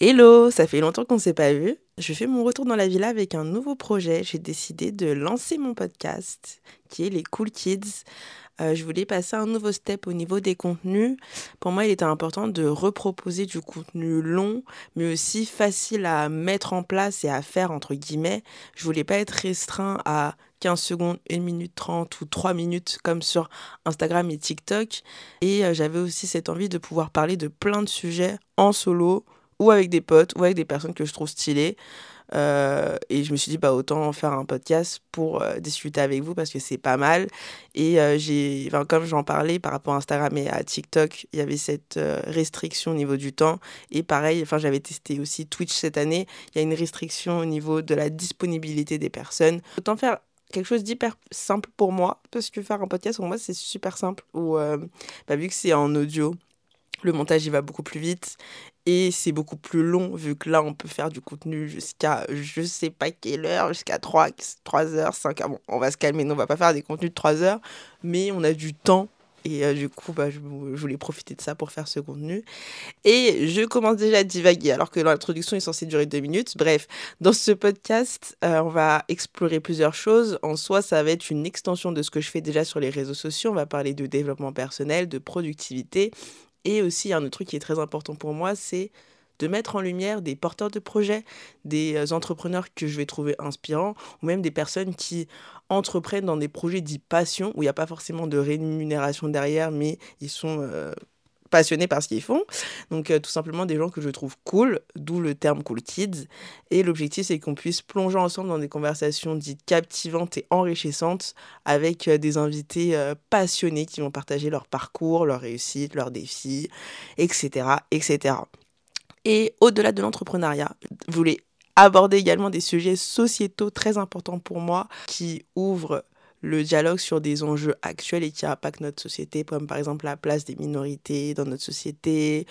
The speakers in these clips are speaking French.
Hello, ça fait longtemps qu'on ne s'est pas vu. Je fais mon retour dans la villa avec un nouveau projet. J'ai décidé de lancer mon podcast qui est les Cool Kids. Euh, je voulais passer un nouveau step au niveau des contenus. Pour moi, il était important de reproposer du contenu long, mais aussi facile à mettre en place et à faire, entre guillemets. Je voulais pas être restreint à 15 secondes, 1 minute 30 ou 3 minutes comme sur Instagram et TikTok. Et euh, j'avais aussi cette envie de pouvoir parler de plein de sujets en solo, ou avec des potes ou avec des personnes que je trouve stylées. Euh, et je me suis dit, bah, autant faire un podcast pour euh, discuter avec vous parce que c'est pas mal. Et euh, j'ai, enfin, comme j'en parlais par rapport à Instagram et à TikTok, il y avait cette restriction au niveau du temps. Et pareil, enfin, j'avais testé aussi Twitch cette année. Il y a une restriction au niveau de la disponibilité des personnes. Autant faire quelque chose d'hyper simple pour moi parce que faire un podcast pour moi c'est super simple ou bah, vu que c'est en audio le montage il va beaucoup plus vite et c'est beaucoup plus long vu que là on peut faire du contenu jusqu'à je sais pas quelle heure, jusqu'à 3, 3 heures, 5 heures. Bon, on va se calmer, on va pas faire des contenus de 3 heures, mais on a du temps et euh, du coup, bah, je, voulais profiter de ça pour faire ce contenu. Et je commence déjà à divaguer, alors que l'introduction est censée durer deux minutes. Bref, dans ce podcast, euh, on va explorer plusieurs choses. En soi, ça va être une extension de ce que je fais déjà sur les réseaux sociaux. On va parler de développement personnel, de productivité, et aussi, un autre truc qui est très important pour moi, c'est de mettre en lumière des porteurs de projets, des euh, entrepreneurs que je vais trouver inspirants, ou même des personnes qui entreprennent dans des projets dits passion, où il n'y a pas forcément de rémunération derrière, mais ils sont euh, passionnés par ce qu'ils font. Donc euh, tout simplement des gens que je trouve cool, d'où le terme cool kids. Et l'objectif c'est qu'on puisse plonger ensemble dans des conversations dites captivantes et enrichissantes avec euh, des invités euh, passionnés qui vont partager leur parcours, leurs réussites, leurs défis, etc. etc. Et au-delà de l'entrepreneuriat, je voulais aborder également des sujets sociétaux très importants pour moi qui ouvrent le dialogue sur des enjeux actuels et qui impactent notre société, comme par exemple la place des minorités dans notre société,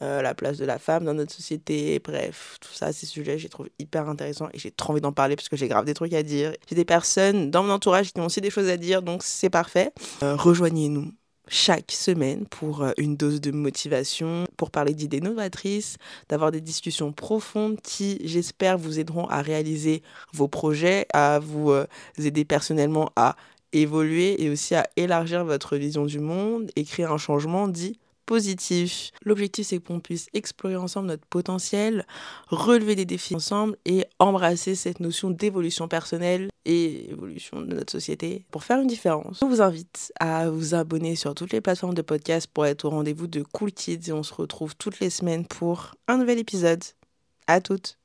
euh, la place de la femme dans notre société, bref, tout ça, ces sujets, je les trouve hyper intéressants et j'ai trop envie d'en parler parce que j'ai grave des trucs à dire. J'ai des personnes dans mon entourage qui ont aussi des choses à dire, donc c'est parfait. Euh, rejoignez-nous chaque semaine pour euh, une dose de motivation, pour parler d'idées novatrices, d'avoir des discussions profondes qui, j'espère, vous aideront à réaliser vos projets, à vous euh, aider personnellement à évoluer et aussi à élargir votre vision du monde et créer un changement dit positif. L'objectif, c'est qu'on puisse explorer ensemble notre potentiel, relever des défis ensemble et embrasser cette notion d'évolution personnelle et évolution de notre société pour faire une différence. Je vous invite à vous abonner sur toutes les plateformes de podcast pour être au rendez-vous de Cool Kids et on se retrouve toutes les semaines pour un nouvel épisode. À toutes!